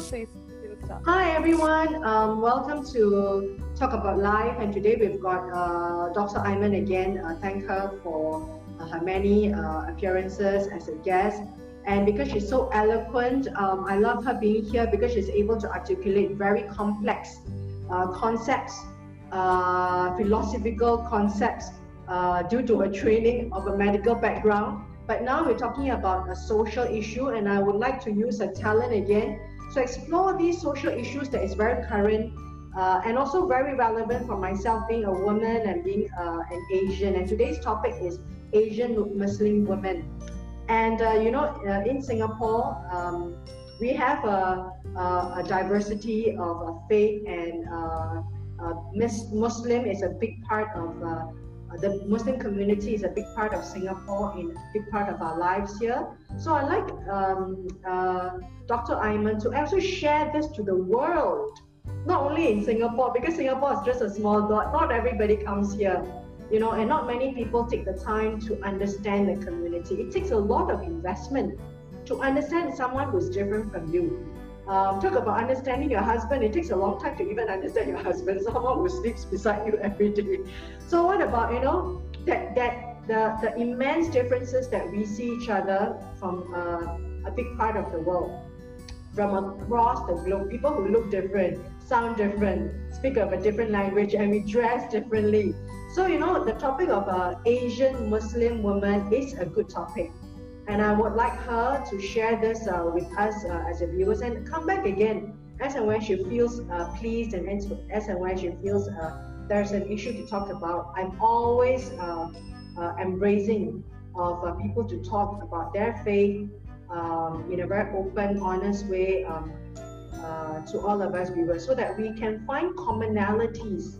floor, please. Hi everyone, um, welcome to Talk About Life and today we've got uh, Dr. Aiman again. Uh, thank her for uh, her many uh, appearances as a guest and because she's so eloquent, um, I love her being here because she's able to articulate very complex uh, concepts, uh, philosophical concepts due to her training of a medical background. But now we're talking about a social issue and I would like to use her talent again so explore these social issues that is very current uh, and also very relevant for myself being a woman and being uh, an Asian. And today's topic is Asian Muslim women. And uh, you know, uh, in Singapore, um, we have a, a, diversity of faith and uh, uh, Muslim is a big part of the Muslim community is a big part of Singapore in a big part of our lives here. So I like um, uh, Dr. Ayman to actually share this to the world, not only in Singapore, because Singapore is just a small dot. Not everybody comes here, you know, and not many people take the time to understand the community. It takes a lot of investment to understand someone who's different from you. Um, talk about understanding your husband. It takes a long time to even understand your husband, someone who sleeps beside you every day. So what about you know that that the the immense differences that we see each other from uh, a big part of the world, from across the globe, people who look different, sound different, speak of a different language, and we dress differently. So you know the topic of uh, Asian Muslim woman is a good topic and I would like her to share this uh, with us uh, as a viewers and come back again as and when she feels uh, pleased and as and when she feels uh, there's an issue to talk about. I'm always uh, uh, embracing of people to talk about their faith um, in a very open, honest way um, to all of us viewers so that we can find commonalities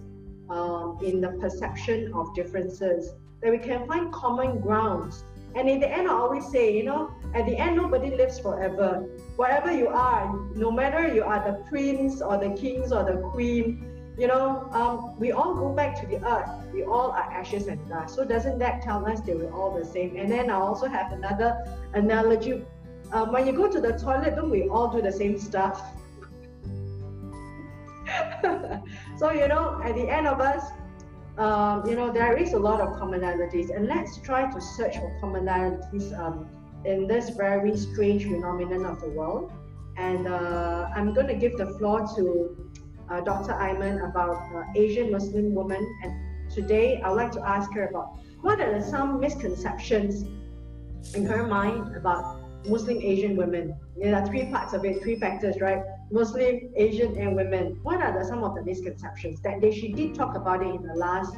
um, in the perception of differences, that we can find common grounds and in the end, I always say, you know, at the end, nobody lives forever. Wherever you are, no matter you are the prince or the kings or the queen, you know, um, we all go back to the earth. We all are ashes and dust. So doesn't that tell us that we're all the same? And then I also have another analogy. Um, when you go to the toilet, don't we all do the same stuff? so you know, at the end of us, um, you know, there is a lot of commonalities, and let's try to search for commonalities um, in this very strange phenomenon of the world. And uh, I'm going to give the floor to uh, Dr. Ayman about uh, Asian Muslim women. And today, I'd like to ask her about what are some misconceptions in her mind about Muslim Asian women. There are three parts of it, three factors, right? Muslim, Asian, and women. What are the, some of the misconceptions that they, she did talk about it in the last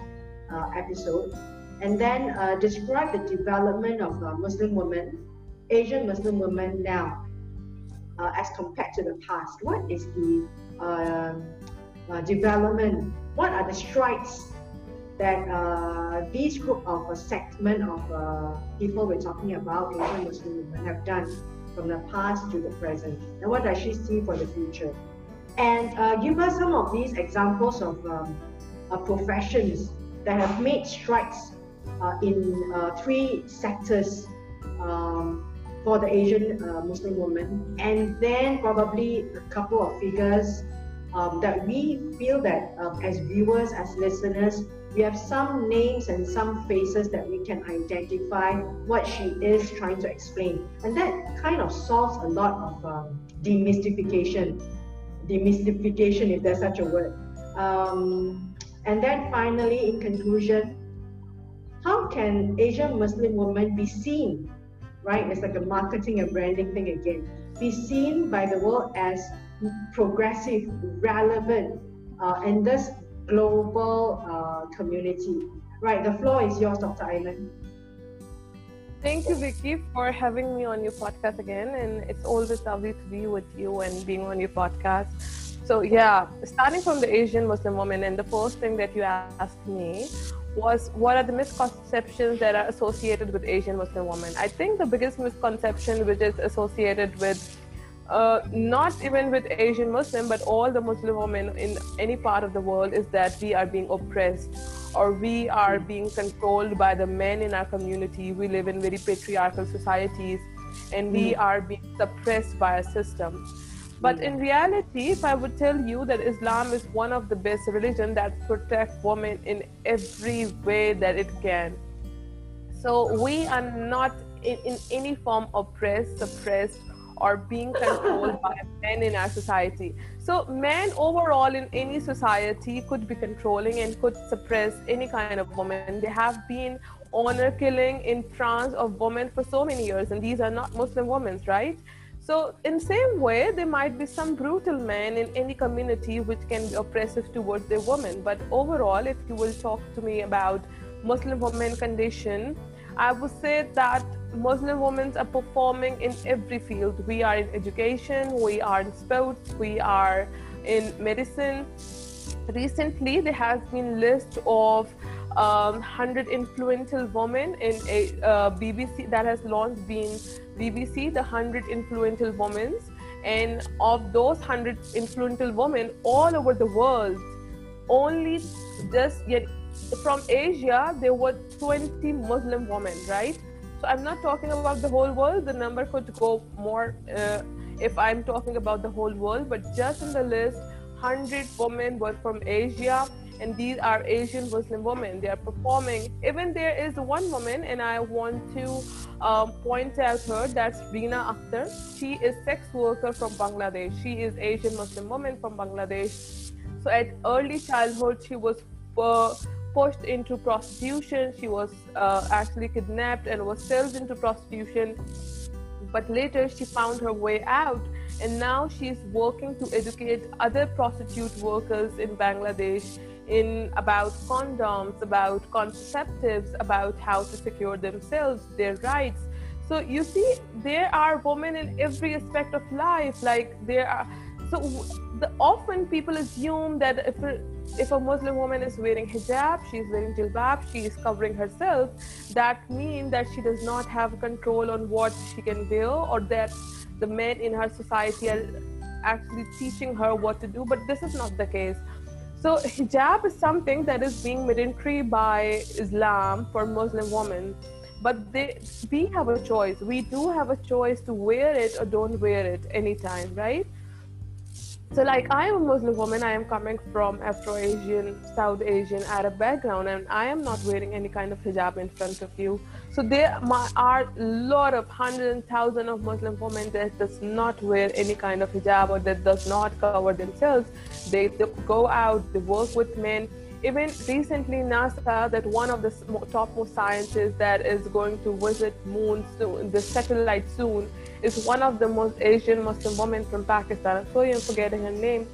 uh, episode? And then uh, describe the development of uh, Muslim women, Asian Muslim women now, uh, as compared to the past. What is the um, uh, development? What are the strides that uh, these group of a segment of uh, people we're talking about, Asian Muslim women, have done from the past to the present, and what does she see for the future? And uh, give us some of these examples of um, uh, professions that have made strides uh, in uh, three sectors um, for the Asian Muslim woman, and then probably a couple of figures um, that we feel that um, as viewers, as listeners, we have some names and some faces that we can identify what she is trying to explain. And that kind of solves a lot of um, demystification, demystification, if there's such a word. Um, and then finally, in conclusion, how can Asian Muslim women be seen, right? It's like a marketing and branding thing again. Be seen by the world as progressive, relevant, uh, and thus global uh, community. Right, the floor is yours, Dr. Aiman. Thank you, Vicky, for having me on your podcast again. And it's always lovely to be with you and being on your podcast. So, yeah, starting from the Asian Muslim woman, and the first thing that you asked me was what are the misconceptions that are associated with Asian Muslim women? I think the biggest misconception which is associated with uh, not even with Asian Muslim, but all the Muslim women in any part of the world, is that we are being oppressed or we are being controlled by the men in our community. We live in very patriarchal societies and we mm. are being suppressed by a system. But in reality, if I would tell you that Islam is one of the best religion that protects women in every way that it can. So we are not in, in any form oppressed, suppressed, or being controlled by men in our society. So men overall in any society could be controlling and could suppress any kind of woman. There have been honor killing in France of women for so many years, and these are not Muslim women, right? So, in same way, there might be some brutal men in any community which can be oppressive towards their women. But overall, if you will talk to me about Muslim women condition, I would say that Muslim women are performing in every field. We are in education, we are in sports, we are in medicine. Recently, there has been list of um, 100 influential women in a uh, BBC that has launched been BBC, the 100 influential women. And of those 100 influential women all over the world, only just yet from Asia, there were 20 Muslim women, right? So I'm not talking about the whole world. The number could go more uh, if I'm talking about the whole world, but just in the list, 100 women were from Asia and these are Asian Muslim women. They are performing. Even there is one woman, and I want to um, point out her. That's Reena Akhtar. She is sex worker from Bangladesh. She is Asian Muslim woman from Bangladesh. So at early childhood, she was pushed into prostitution. She was uh, actually kidnapped and was sold into prostitution. But later, she found her way out and now she's working to educate other prostitute workers in Bangladesh in about condoms, about contraceptives, about how to secure themselves, their rights. So you see, there are women in every aspect of life. Like there are, so the, often people assume that if a, if a Muslim woman is wearing hijab, she's wearing jilbab, she is covering herself. That means that she does not have control on what she can wear, or that the men in her society are actually teaching her what to do. But this is not the case so hijab is something that is being mandatory by Islam for Muslim women, but they, we have a choice. We do have a choice to wear it or don't wear it anytime, right? So, like, I am a Muslim woman. I am coming from Afro-Asian, South Asian, Arab background, and I am not wearing any kind of hijab in front of you. So there are a lot of hundreds and thousands of Muslim women that does not wear any kind of hijab or that does not cover themselves. They, go out, they work with men. Even recently, NASA, that one of the topmost scientists that is going to visit moon soon, the satellite soon, is one of the most Asian Muslim women from Pakistan. I'm sorry, I'm forgetting her name.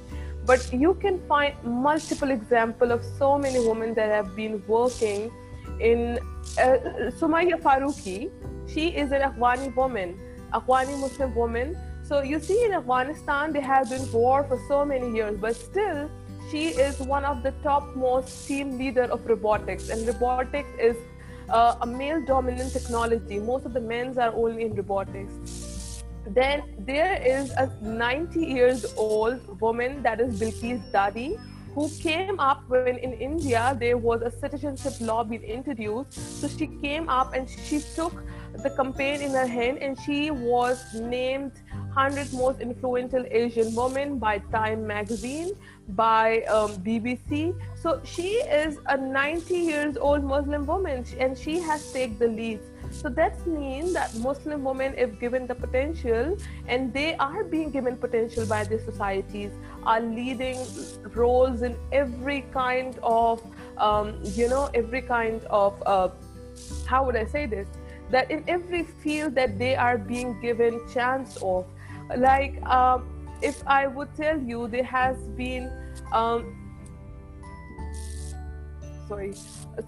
But you can find multiple examples of so many women that have been working in uh, Sumaya Faruqi, she is an Afghani woman, Afghani Muslim woman. So you see, in Afghanistan, there has been war for so many years, but still, she is one of the topmost team leader of robotics, and robotics is uh, a male-dominant technology. Most of the men are only in robotics. Then there is a 90 years old woman that is Bilqis Dadi, who came up when in India there was a citizenship law being introduced. So she came up and she took the campaign in her hand and she was named 100 most influential Asian women by Time magazine, by um, BBC. So she is a 90 years old Muslim woman and she has taken the lead. So that means that Muslim women, if given the potential, and they are being given potential by the societies, are leading roles in every kind of, um, you know, every kind of, uh, how would I say this? That in every field that they are being given chance of, like um, if I would tell you, there has been. Um, sorry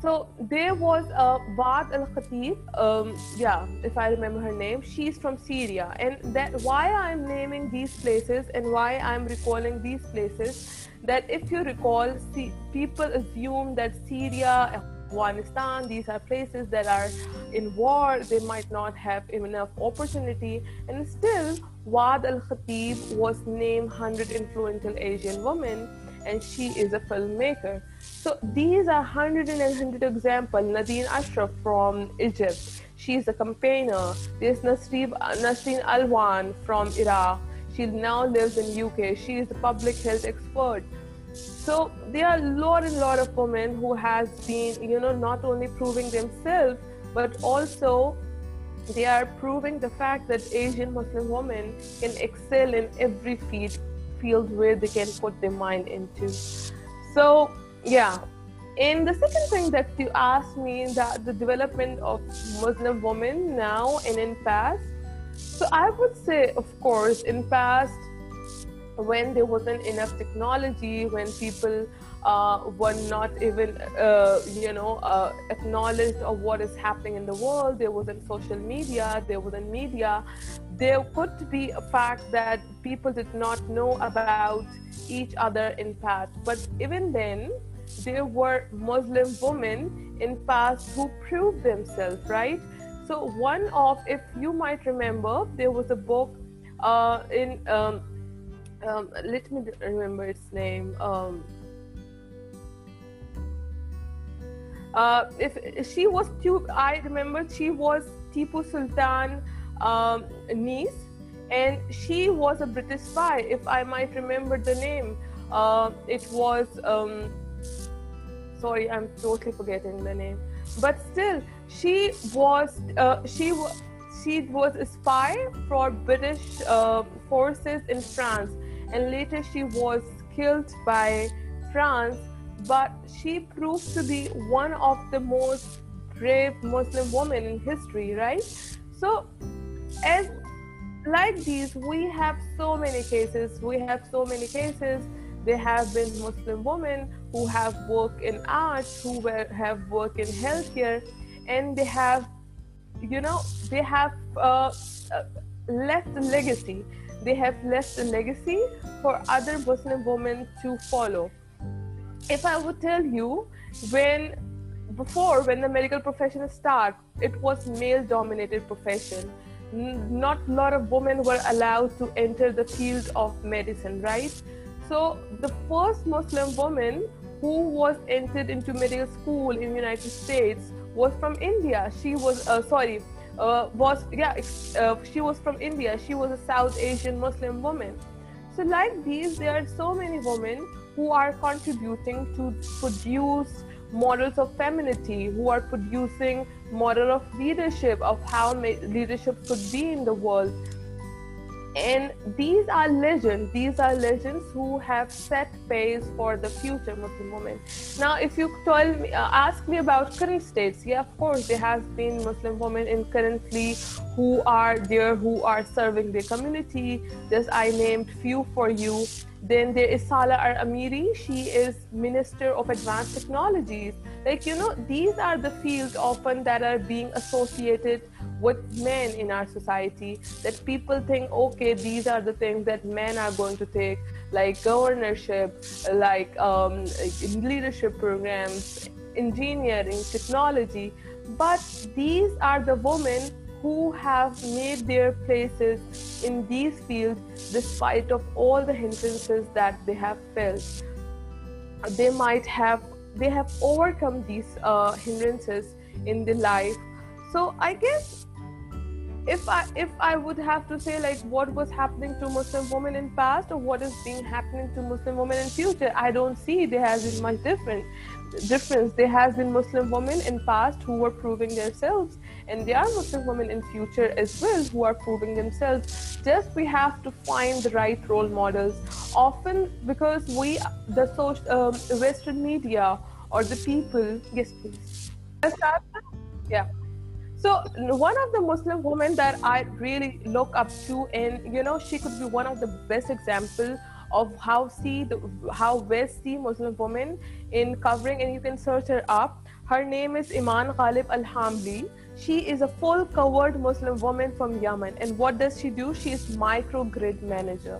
so there was uh, Wad Al Khatib, um, yeah, if I remember her name. She's from Syria, and that why I'm naming these places and why I'm recalling these places. That if you recall, see, people assume that Syria, Afghanistan, these are places that are in war. They might not have enough opportunity, and still, Wad Al Khatib was named 100 influential Asian women, and she is a filmmaker. So these are 100 and 100 examples. Nadine Ashraf from Egypt, she is a campaigner. There's Nasreen, Nasreen Alwan from Iraq. She now lives in UK. She is a public health expert. So there are a lot and lot of women who has been, you know, not only proving themselves, but also they are proving the fact that Asian Muslim women can excel in every field, field where they can put their mind into. So yeah. And the second thing that you asked me that the development of Muslim women now and in past. So I would say, of course, in past when there wasn't enough technology, when people uh, were not even, uh, you know, uh, acknowledged of what is happening in the world. There wasn't social media, there wasn't media. There could be a fact that people did not know about each other in past. But even then, there were Muslim women in past who proved themselves, right? So one of, if you might remember, there was a book uh, in. Um, um, let me remember its name. Um, uh, if she was I remember she was Tipu Sultan um, niece, and she was a British spy. If I might remember the name, uh, it was. Um, sorry, I'm totally forgetting the name. But still, she was uh, she was she was a spy for British uh, forces in France, and later she was killed by France. But she proved to be one of the most brave Muslim women in history, right? So, as like these, we have so many cases. We have so many cases. There have been Muslim women who have worked in arts, who were, have worked in healthcare, and they have, you know, they have uh, uh left a legacy. They have left a legacy for other Muslim women to follow. If I would tell you, when before when the medical profession started, it was male-dominated profession. Not a lot of women were allowed to enter the field of medicine, right? So the first Muslim woman who was entered into medical school in United States was from India. She was uh, sorry, uh, was yeah, uh, she was from India. She was a South Asian Muslim woman. So like these, there are so many women who are contributing to produce models of femininity, who are producing model of leadership of how leadership could be in the world and these are legends. These are legends who have set pace for the future muslim women now if you tell me uh, ask me about current states yeah of course there has been muslim women in currently who are there who are serving their community. Just i named few for you then there is Sarah Al-Amiri. She is Minister of Advanced Technologies. Like, you know, these are the fields often that are being associated with men in our society that people think, okay, these are the things that men are going to take, like governorship, like um, leadership programs, engineering, technology. But these are the women who have made their places in these fields despite of all the hindrances that they have felt. They might have they have overcome these uh, hindrances in their life. So i guess if i if i would have to say like what was happening to muslim women in past or what is being happening to muslim women in future i don't see there has been much different difference. There has been muslim women in past who were proving themselves and there are muslim women in future as well who are proving themselves. Just we have to find the right role models. Often because we the social um, western media or the people yes please. Yeah. So one of the muslim women that i really look up to and you know she could be one of the best example of how see the how west see muslim women in covering and you can search her up. Her name is iman ghalib al-hamli she is a full covered muslim woman from yemen. And what does she do? She is microgrid manager.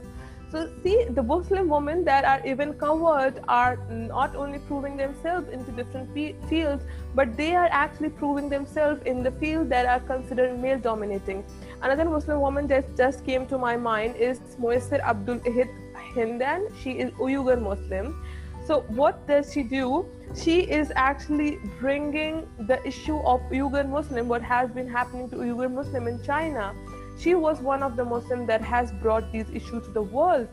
So see, the Muslim women that are even covered are not only proving themselves into different fields, but they are actually proving themselves in the field that are considered male dominating. Another Muslim woman that just came to my mind is Moyser Abdul Ahid Hindan. She is Uyghur Muslim. So what does she do? She is actually bringing the issue of Uyghur Muslim, what has been happening to Uyghur Muslim in China she was one of the Muslim that has brought these issues to the world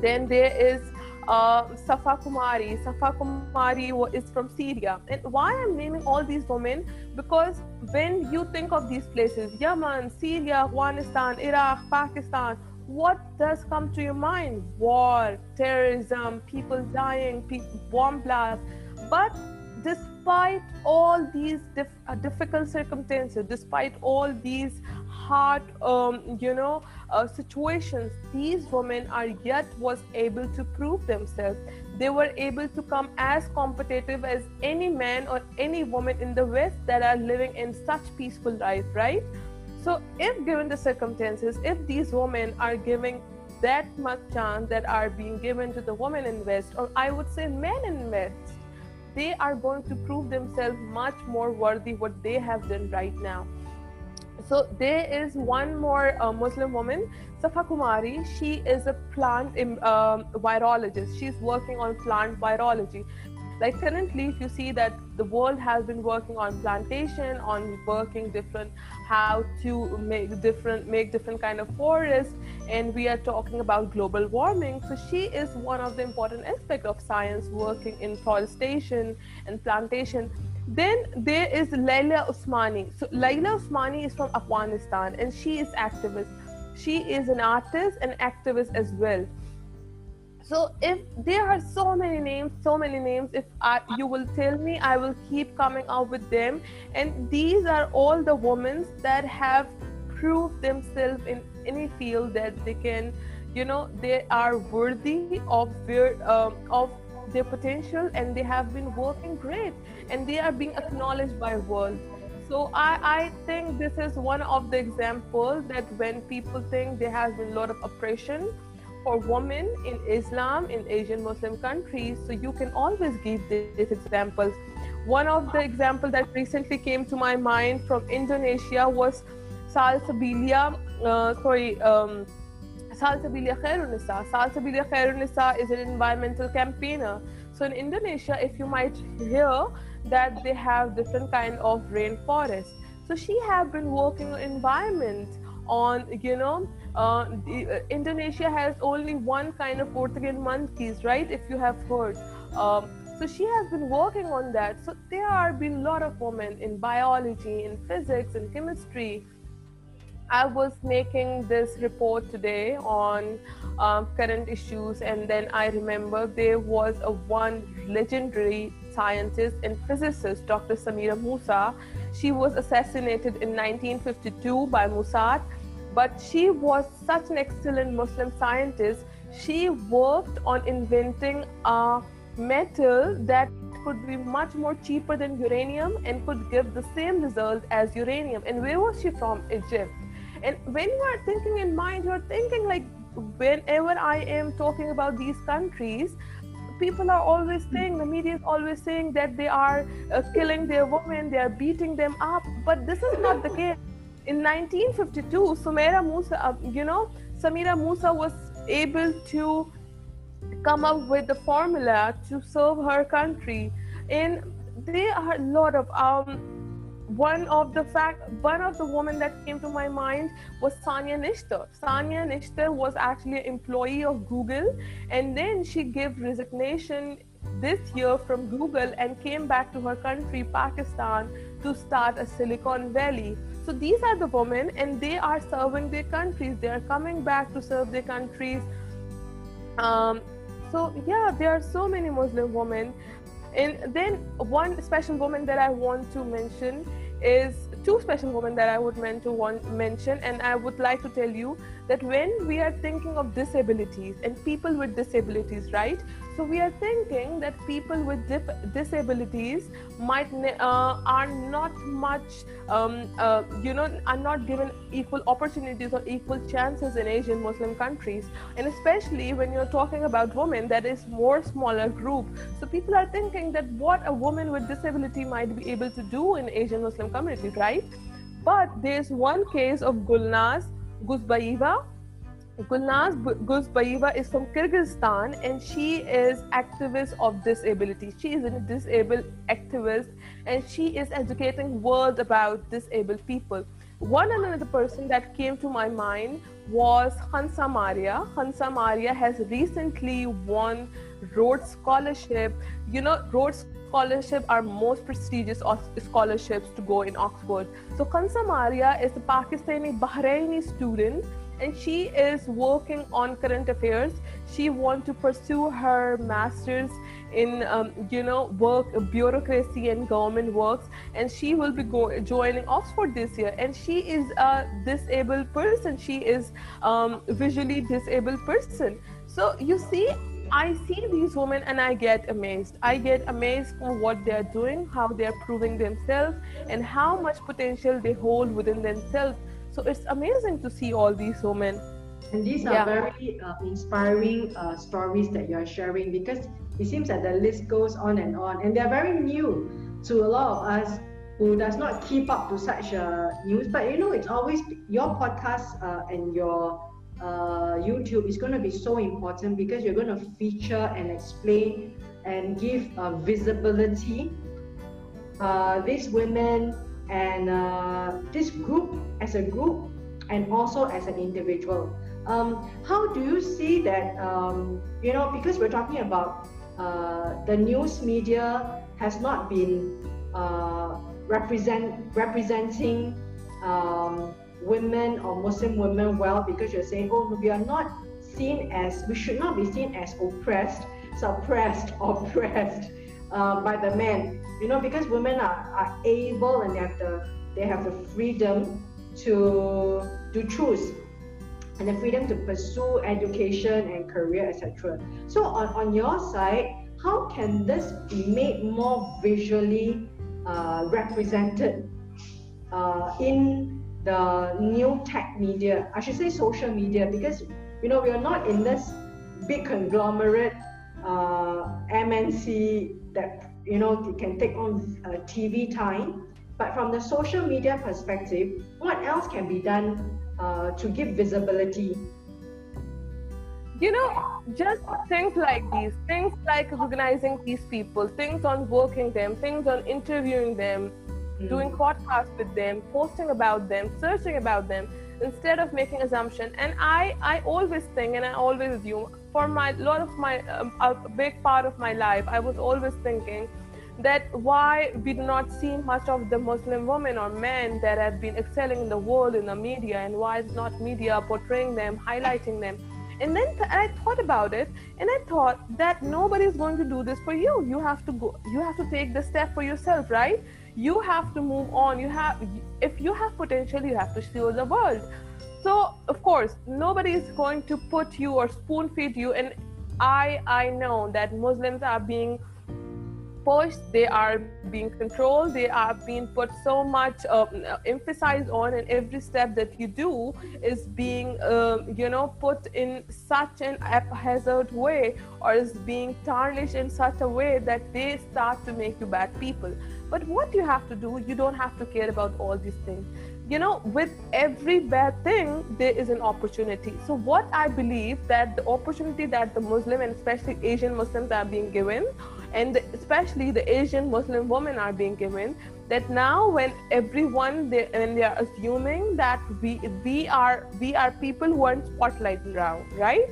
then there is uh, Safa Kumari. Safa Kumari is from Syria. And why I'm naming all these women? Because when you think of these places, Yemen, Syria, Afghanistan, Iraq, Pakistan, what does come to your mind? War, terrorism, people dying, bomb blasts. But despite all these dif- uh, difficult circumstances, despite all these hard, um, you know, uh, situations, these women are yet was able to prove themselves. They were able to come as competitive as any man or any woman in the West that are living in such peaceful life, right? So, if given the circumstances, if these women are giving that much chance that are being given to the women in West, or I would say men in West, they are going to prove themselves much more worthy what they have done right now. So there is one more uh, Muslim woman, Safa Kumari. She is a plant um, virologist. She's working on plant virology like currently if you see that the world has been working on plantation on working different how to make different make different kind of forests and we are talking about global warming so she is one of the important aspect of science working in forestation and plantation then there is Laila Usmani. So Laila Usmani is from Afghanistan and she is activist. She is an artist and activist as well so if there are so many names so many names if I, you will tell me i will keep coming out with them. And these are all the women that have proved themselves in any field that they can you know they are worthy of their um, of their potential and they have been working great and they are being acknowledged by world. So I, I think this is one of the examples that when people think there has been a lot of oppression for women in Islam in Asian Muslim countries. So you can always give these examples. One of the examples that recently came to my mind from Indonesia was Salsabilia, uh, sorry, um, Salsabilia Khairunisa. Salsabilia Khairunisa is an environmental campaigner. So in Indonesia, if you might hear that they have different kind of rainforest. So she have been working on environment on you know uh, uh, Indonesia has only one kind of proboscis monkeys, right? If you have heard. Um, so she has been working on that. So there are been a lot of women in biology, in physics, in chemistry. I was making this report today on um, current issues, and then I remember there was a one legendary scientist and physicist, Dr. Samira Musa. She was assassinated in 1952 by Mossad but she was such an excellent Muslim scientist. She worked on inventing a metal that could be much more cheaper than uranium and could give the same result as uranium. And where was she from? Egypt. And when you are thinking in mind, you're thinking like whenever I am talking about these countries, people are always saying, the media is always saying that they are uh, killing their women, they are beating them up. But this is not the case in 1952, Samira Musa, uh, you know, Samira Musa was able to come up with the formula to serve her country. And there are a lot of um, one of the fact one of the women that came to my mind was Sanya Nishtar. Sanya Nishtar was actually an employee of Google and then she gave resignation this year from Google and came back to her country, Pakistan, to start a Silicon Valley. So these are the women, and they are serving their countries. They are coming back to serve their countries. Um, so yeah, there are so many Muslim women. And then one special woman that I want to mention is two special women that I would meant to want, mention, and I would like to tell you that when we are thinking of disabilities and people with disabilities, right? So we are thinking that people with dip- disabilities might uh, are not much, um, uh, you know, are not given equal opportunities or equal chances in Asian Muslim countries, and especially when you're talking about women, that is more smaller group. So people are thinking that what a woman with disability might be able to do in Asian Muslim community, right? But there's one case of Gulnaz Guzbayeva Gulnaz Guzbayeva is from Kyrgyzstan and she is activist of disability. She is a disabled activist and she is educating world about disabled people. one another person that came to my mind was Hansa Maria. Hansa Maria has recently won Rhodes Scholarship. You know, Rhodes Scholarship are most prestigious scholarships to go in Oxford. So Hansa Maria is a Pakistani Bahraini student and she is working on current affairs. She wants to pursue her masters in um, you know work bureaucracy and government works. And she will be go- joining oxford this year. And she is a disabled person. She is um, visually disabled person. So you see I see these women and I get amazed. I get amazed for what they're doing, how they're proving themselves, and how much potential they hold within themselves. So it's amazing to see all these women. And these are yeah. very uh, inspiring uh, stories that you are sharing because it seems that the list goes on and on, and they're very new to a lot of us who does not keep up to such uh, news. But you know, it's always your podcast uh, and your uh, YouTube is going to be so important because you're going to feature and explain and give uh, visibility these women and uh, this group as a group and also as an individual. Um, how do you see that? Um, you know, because we're talking about uh, the news media has not been uh, represent representing um, women or Muslim women well because you're saying, oh, we are not seen as we should not be seen as oppressed, suppressed, oppressed uh, by the men. You know because women are, are able and they have the they have the freedom to to choose and the freedom to pursue education and career etc so on, on your side how can this be made more visually uh, represented uh, in the new tech media? I should say social media because you know we are not in this big conglomerate uh, mnc that you know, can take on uh, TV time. But from the social media perspective, what else can be done uh, to give visibility? You know, just things like these, things like recognizing these people, things on working them, things on interviewing them, mm. doing podcasts with them, posting about them, searching about them, instead of making assumption. And I, I always think, and I always assume, for my lot of my um, a big part of my life, I was always thinking that why we do not see much of the Muslim women or men that have been excelling in the world in the media, and why is not media portraying them, highlighting them? And then th- I thought about it, and I thought that nobody is going to do this for you. You have to go. You have to take the step for yourself, right? You have to move on. You have, if you have potential, you have to show the world. So of course, nobody is going to put you or spoon feed you. And I, I know that Muslims are being pushed they are being controlled they are being put so much uh, emphasis on and every step that you do is being uh, you know put in such an haphazard way or is being tarnished in such a way that they start to make you bad people but what you have to do you don't have to care about all these things. You know with every bad thing there is an opportunity. So what i believe that the opportunity that the muslim and especially asian muslims are being given and especially the asian muslim women are being given that now when everyone they, when they are assuming that we we are we are people who are in spotlight now right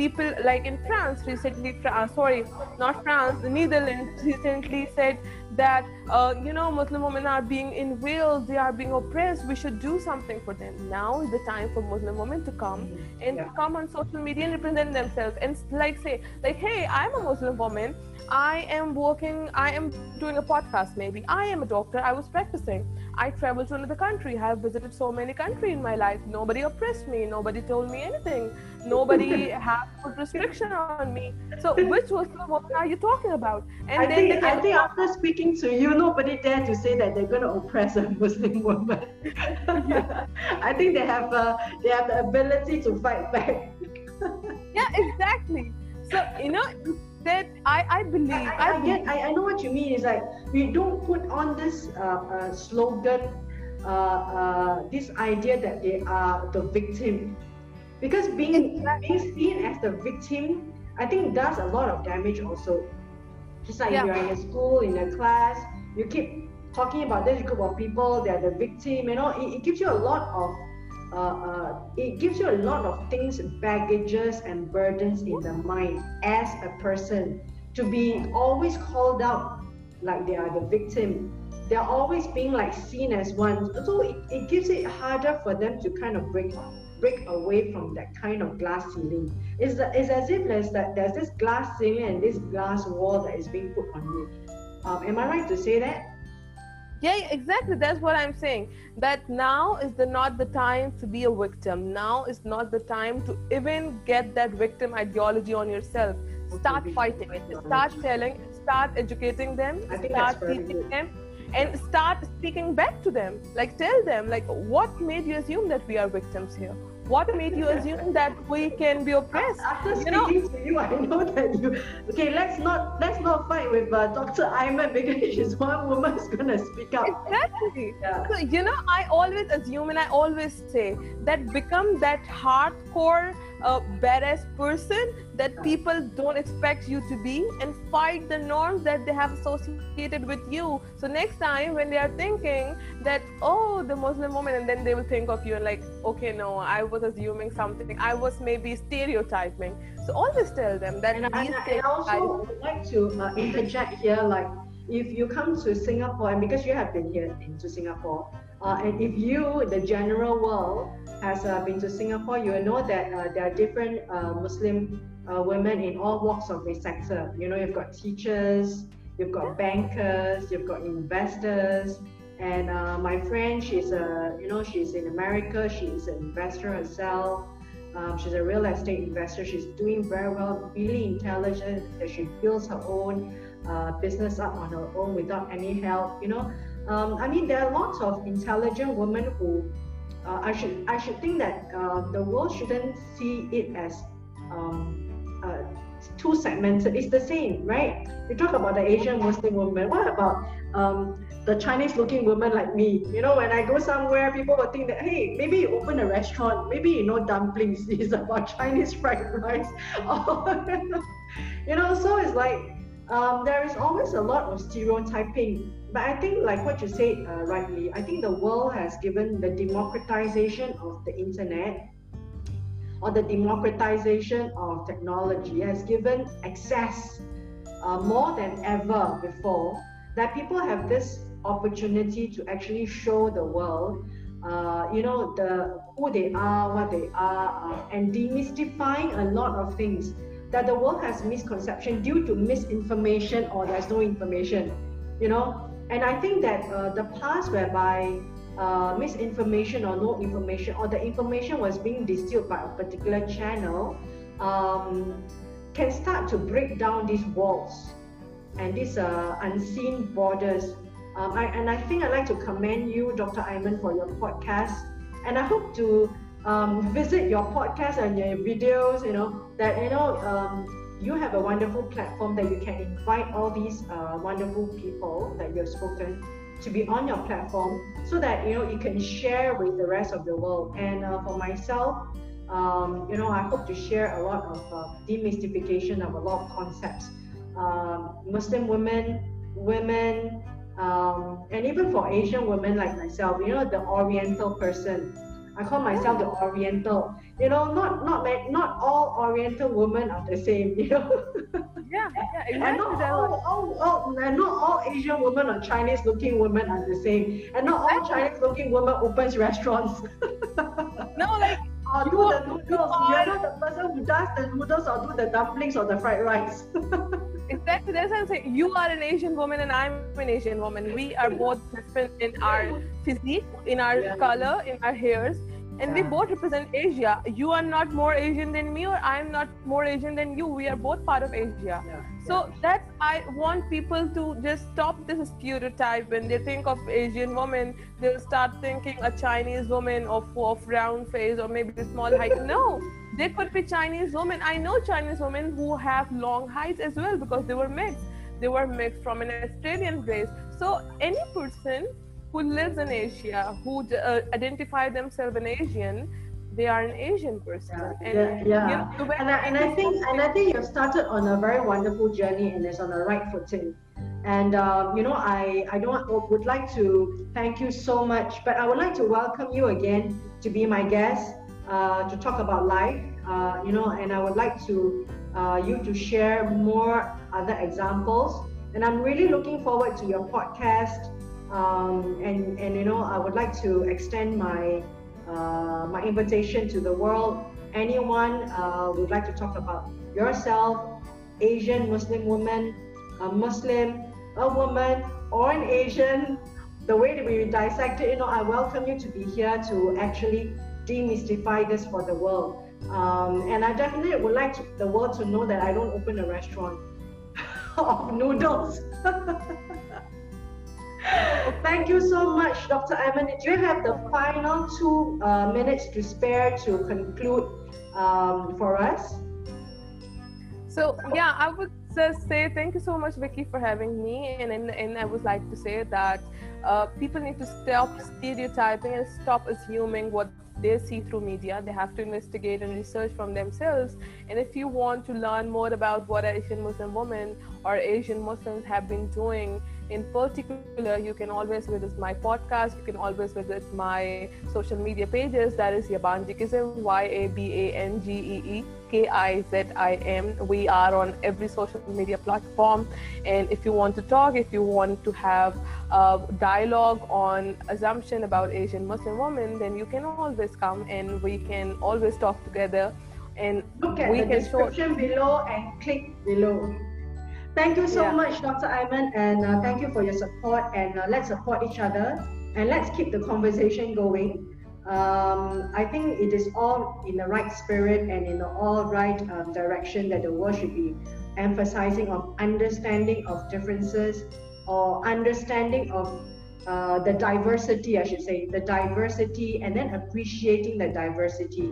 people like in france recently uh, sorry not france the netherlands recently said that uh, you know muslim women are being in wales they are being oppressed we should do something for them now is the time for muslim women to come and yeah. come on social media and represent themselves and like say like hey i'm a muslim woman I am working, I am doing a podcast maybe. I am a doctor, I was practicing. I traveled to another country. I have visited so many countries in my life. Nobody oppressed me, nobody told me anything. Nobody had put restriction on me. So which Muslim woman are you talking about? And I then think, I think after speaking to you, nobody dare to say that they're going to oppress a Muslim woman. I think they have uh, they have the ability to fight back. yeah, exactly. So you know that I, I believe I, I, I get I, I know what you mean it's like we don't put on this uh, uh, slogan uh, uh, this idea that they are the victim because being being seen as the victim I think does a lot of damage also just like yeah. you're in a school in a class you keep talking about this group of people, they're the victim, you know, it, it gives you a lot of uh, uh, it gives you a lot of things, baggages and burdens in the mind as a person to be always called out like they are the victim. They're always being like seen as one. So it, it gives it harder for them to kind of break break away from that kind of glass ceiling. It's, it's as if there's that there's this glass ceiling and this glass wall that is being put on you. Um, am I right to say that? yeah exactly. That's what i'm saying. That now is the not the time to be a victim. Now is not the time to even get that victim ideology on yourself. Start fighting. It start telling start educating them. Start teaching them. And start speaking back to them. Like tell them like what made you assume that we are victims here what made you assume that we can be oppressed? After speaking you know, to you, I know that you. Okay, let's not let's not fight with uh, Dr. Aiman because she's one woman who's gonna speak up. Exactly. Yeah. So you know, I always assume and I always say that become that hardcore a badass person that people don't expect you to be and fight the norms that they have associated with you. So next time when they are thinking that, oh, the Muslim woman, and then they will think of you and like, okay, no, I was assuming something. I was maybe stereotyping. So always tell them that and, these and, and also would like to uh, interject here, like if you come to Singapore, and because you have been here into Singapore, uh, and if you, the general world, has uh, been to Singapore, you will know that uh, there are different uh, Muslim uh, women in all walks of the sector. You know, you've got teachers, you've got bankers, you've got investors. And uh, my friend, she's a, you know, she's in America. She's an investor herself. Um, she's a real estate investor. She's doing very well, really intelligent. She builds her own business up on her own without any help. You know, um, I mean, there are lots of intelligent women who uh, I should I should think that uh, the world shouldn't see it as um, uh, two segmented. It's the same, right? We talk about the Asian Muslim woman. What about um, the Chinese looking woman like me? You know, when I go somewhere, people will think that hey, maybe you open a restaurant, maybe you know dumplings is about Chinese fried rice, you know. So it's like um, there is always a lot of stereotyping. But I think, like what you said uh, rightly, I think the world has given the democratization of the internet or the democratization of technology has given access uh, more than ever before that people have this opportunity to actually show the world uh, you know the who they are what they are uh, and demystifying a lot of things that the world has misconception due to misinformation or there's no information you know and i think that uh, the past whereby uh, misinformation or no information or the information was being distilled by a particular channel um, can start to break down these walls and these uh, unseen borders. Um, I, and i think i'd like to commend you dr Aiman for your podcast. And i hope to um, visit your podcast and your videos, you know, that, you know, um, you have a wonderful platform that you can invite all these uh, wonderful people that you've spoken to be on your platform so that, you know, you can share with the rest of the world. And uh, for myself, um, you know, I hope to share a lot of uh, demystification of a lot of concepts. Um, Muslim women, women, um, and even for Asian women like myself, you know, the Oriental person, I call myself the Oriental. You know, not not not all Oriental women are the same. You know. yeah, yeah, exactly. And not all, all, all, and not all Asian women or Chinese looking women are the same. And not all Chinese looking women opens restaurants. no, like or do the noodles. You are not the person who does the noodles or do the dumplings or the fried rice. exactly. That's what I'm saying. You are an Asian woman and I'm an Asian woman. We are both different in our physique, in our yeah. color, in our hairs, and yeah. we both represent Asia. You are not more Asian than me, or I'm not more Asian than you. We are both part of Asia. Yeah. So that's I want people to just stop this stereotype. When they think of Asian women, they'll start thinking a Chinese woman of of round face or maybe small height. no, they could be Chinese women. I know Chinese women who have long heights as well because they were mixed. They were mixed from an Australian race. So any person who lives in Asia, who uh, identify themselves an Asian, they are an Asian person. Yeah, and, yeah. yeah. You know, and, I, and I think and I think you've started on a very wonderful journey and it's on the right footing. And uh, you know, I I don't would like to thank you so much, but I would like to welcome you again to be my guest uh, to talk about life. Uh, you know, and I would like to uh, you to share more other examples. And I'm really looking forward to your podcast. Um, and and you know, I would like to extend my uh, my invitation to the world. Anyone uh, would like to talk about yourself, Asian Muslim woman, a Muslim, a woman, or an Asian, the way that we dissect it, you know, I welcome you to be here to actually demystify this for the world. Um, and I definitely would like to, the world to know that I don't open a restaurant of noodles. Thank you so much, Dr. Ayman. Do you have the final two uh, minutes to spare to conclude um, for us? So yeah, I would just say thank you so much, Vicky, for having me. And and, and I would like to say that uh, people need to stop stereotyping and stop assuming what they see through media. They have to investigate and research from themselves. And if you want to learn more about what Asian Muslim women or Asian Muslims have been doing in particular, you can always visit my podcast. You can always visit my social media pages. That is Yabanjikism, Y A B A N G E E K I Z I M. We are on every social media platform. And if you want to talk, if you want to have a dialogue on assumption about Asian Muslim women, then you can always come and we can always talk together. And look at we the can description show... below and click below. Thank you so yeah. much, Dr. Ayman, and uh, thank you for your support. And uh, let's support each other and let's keep the conversation going. Um, I think it is all in the right spirit and in the all right um, direction that the world should be emphasizing of understanding of differences or understanding of uh, the diversity, I should say, the diversity, and then appreciating the diversity.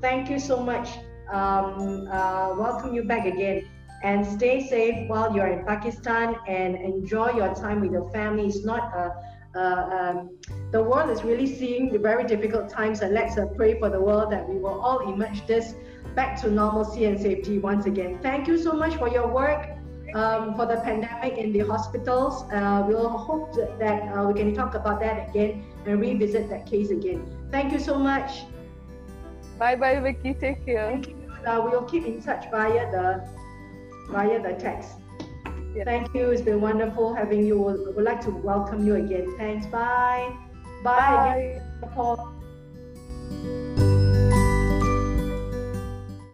Thank you so much. Um, uh, welcome you back again and stay safe while you're in Pakistan and enjoy your time with your family. It's not a, um, the world is really seeing the very difficult times, and let's uh, pray for the world that we will all emerge this back to normalcy and safety once again. Thank you so much for your work. Um, for the pandemic in the hospitals, uh, we'll hope that uh, we can talk about that again and revisit that case again. Thank you so much. Bye bye, Vicky. Take care. Thank you. Uh, we'll keep in touch via the via the text. Yeah. Thank you. It's been wonderful having you. We would like to welcome you again. Thanks. Bye. Bye. Bye. Again.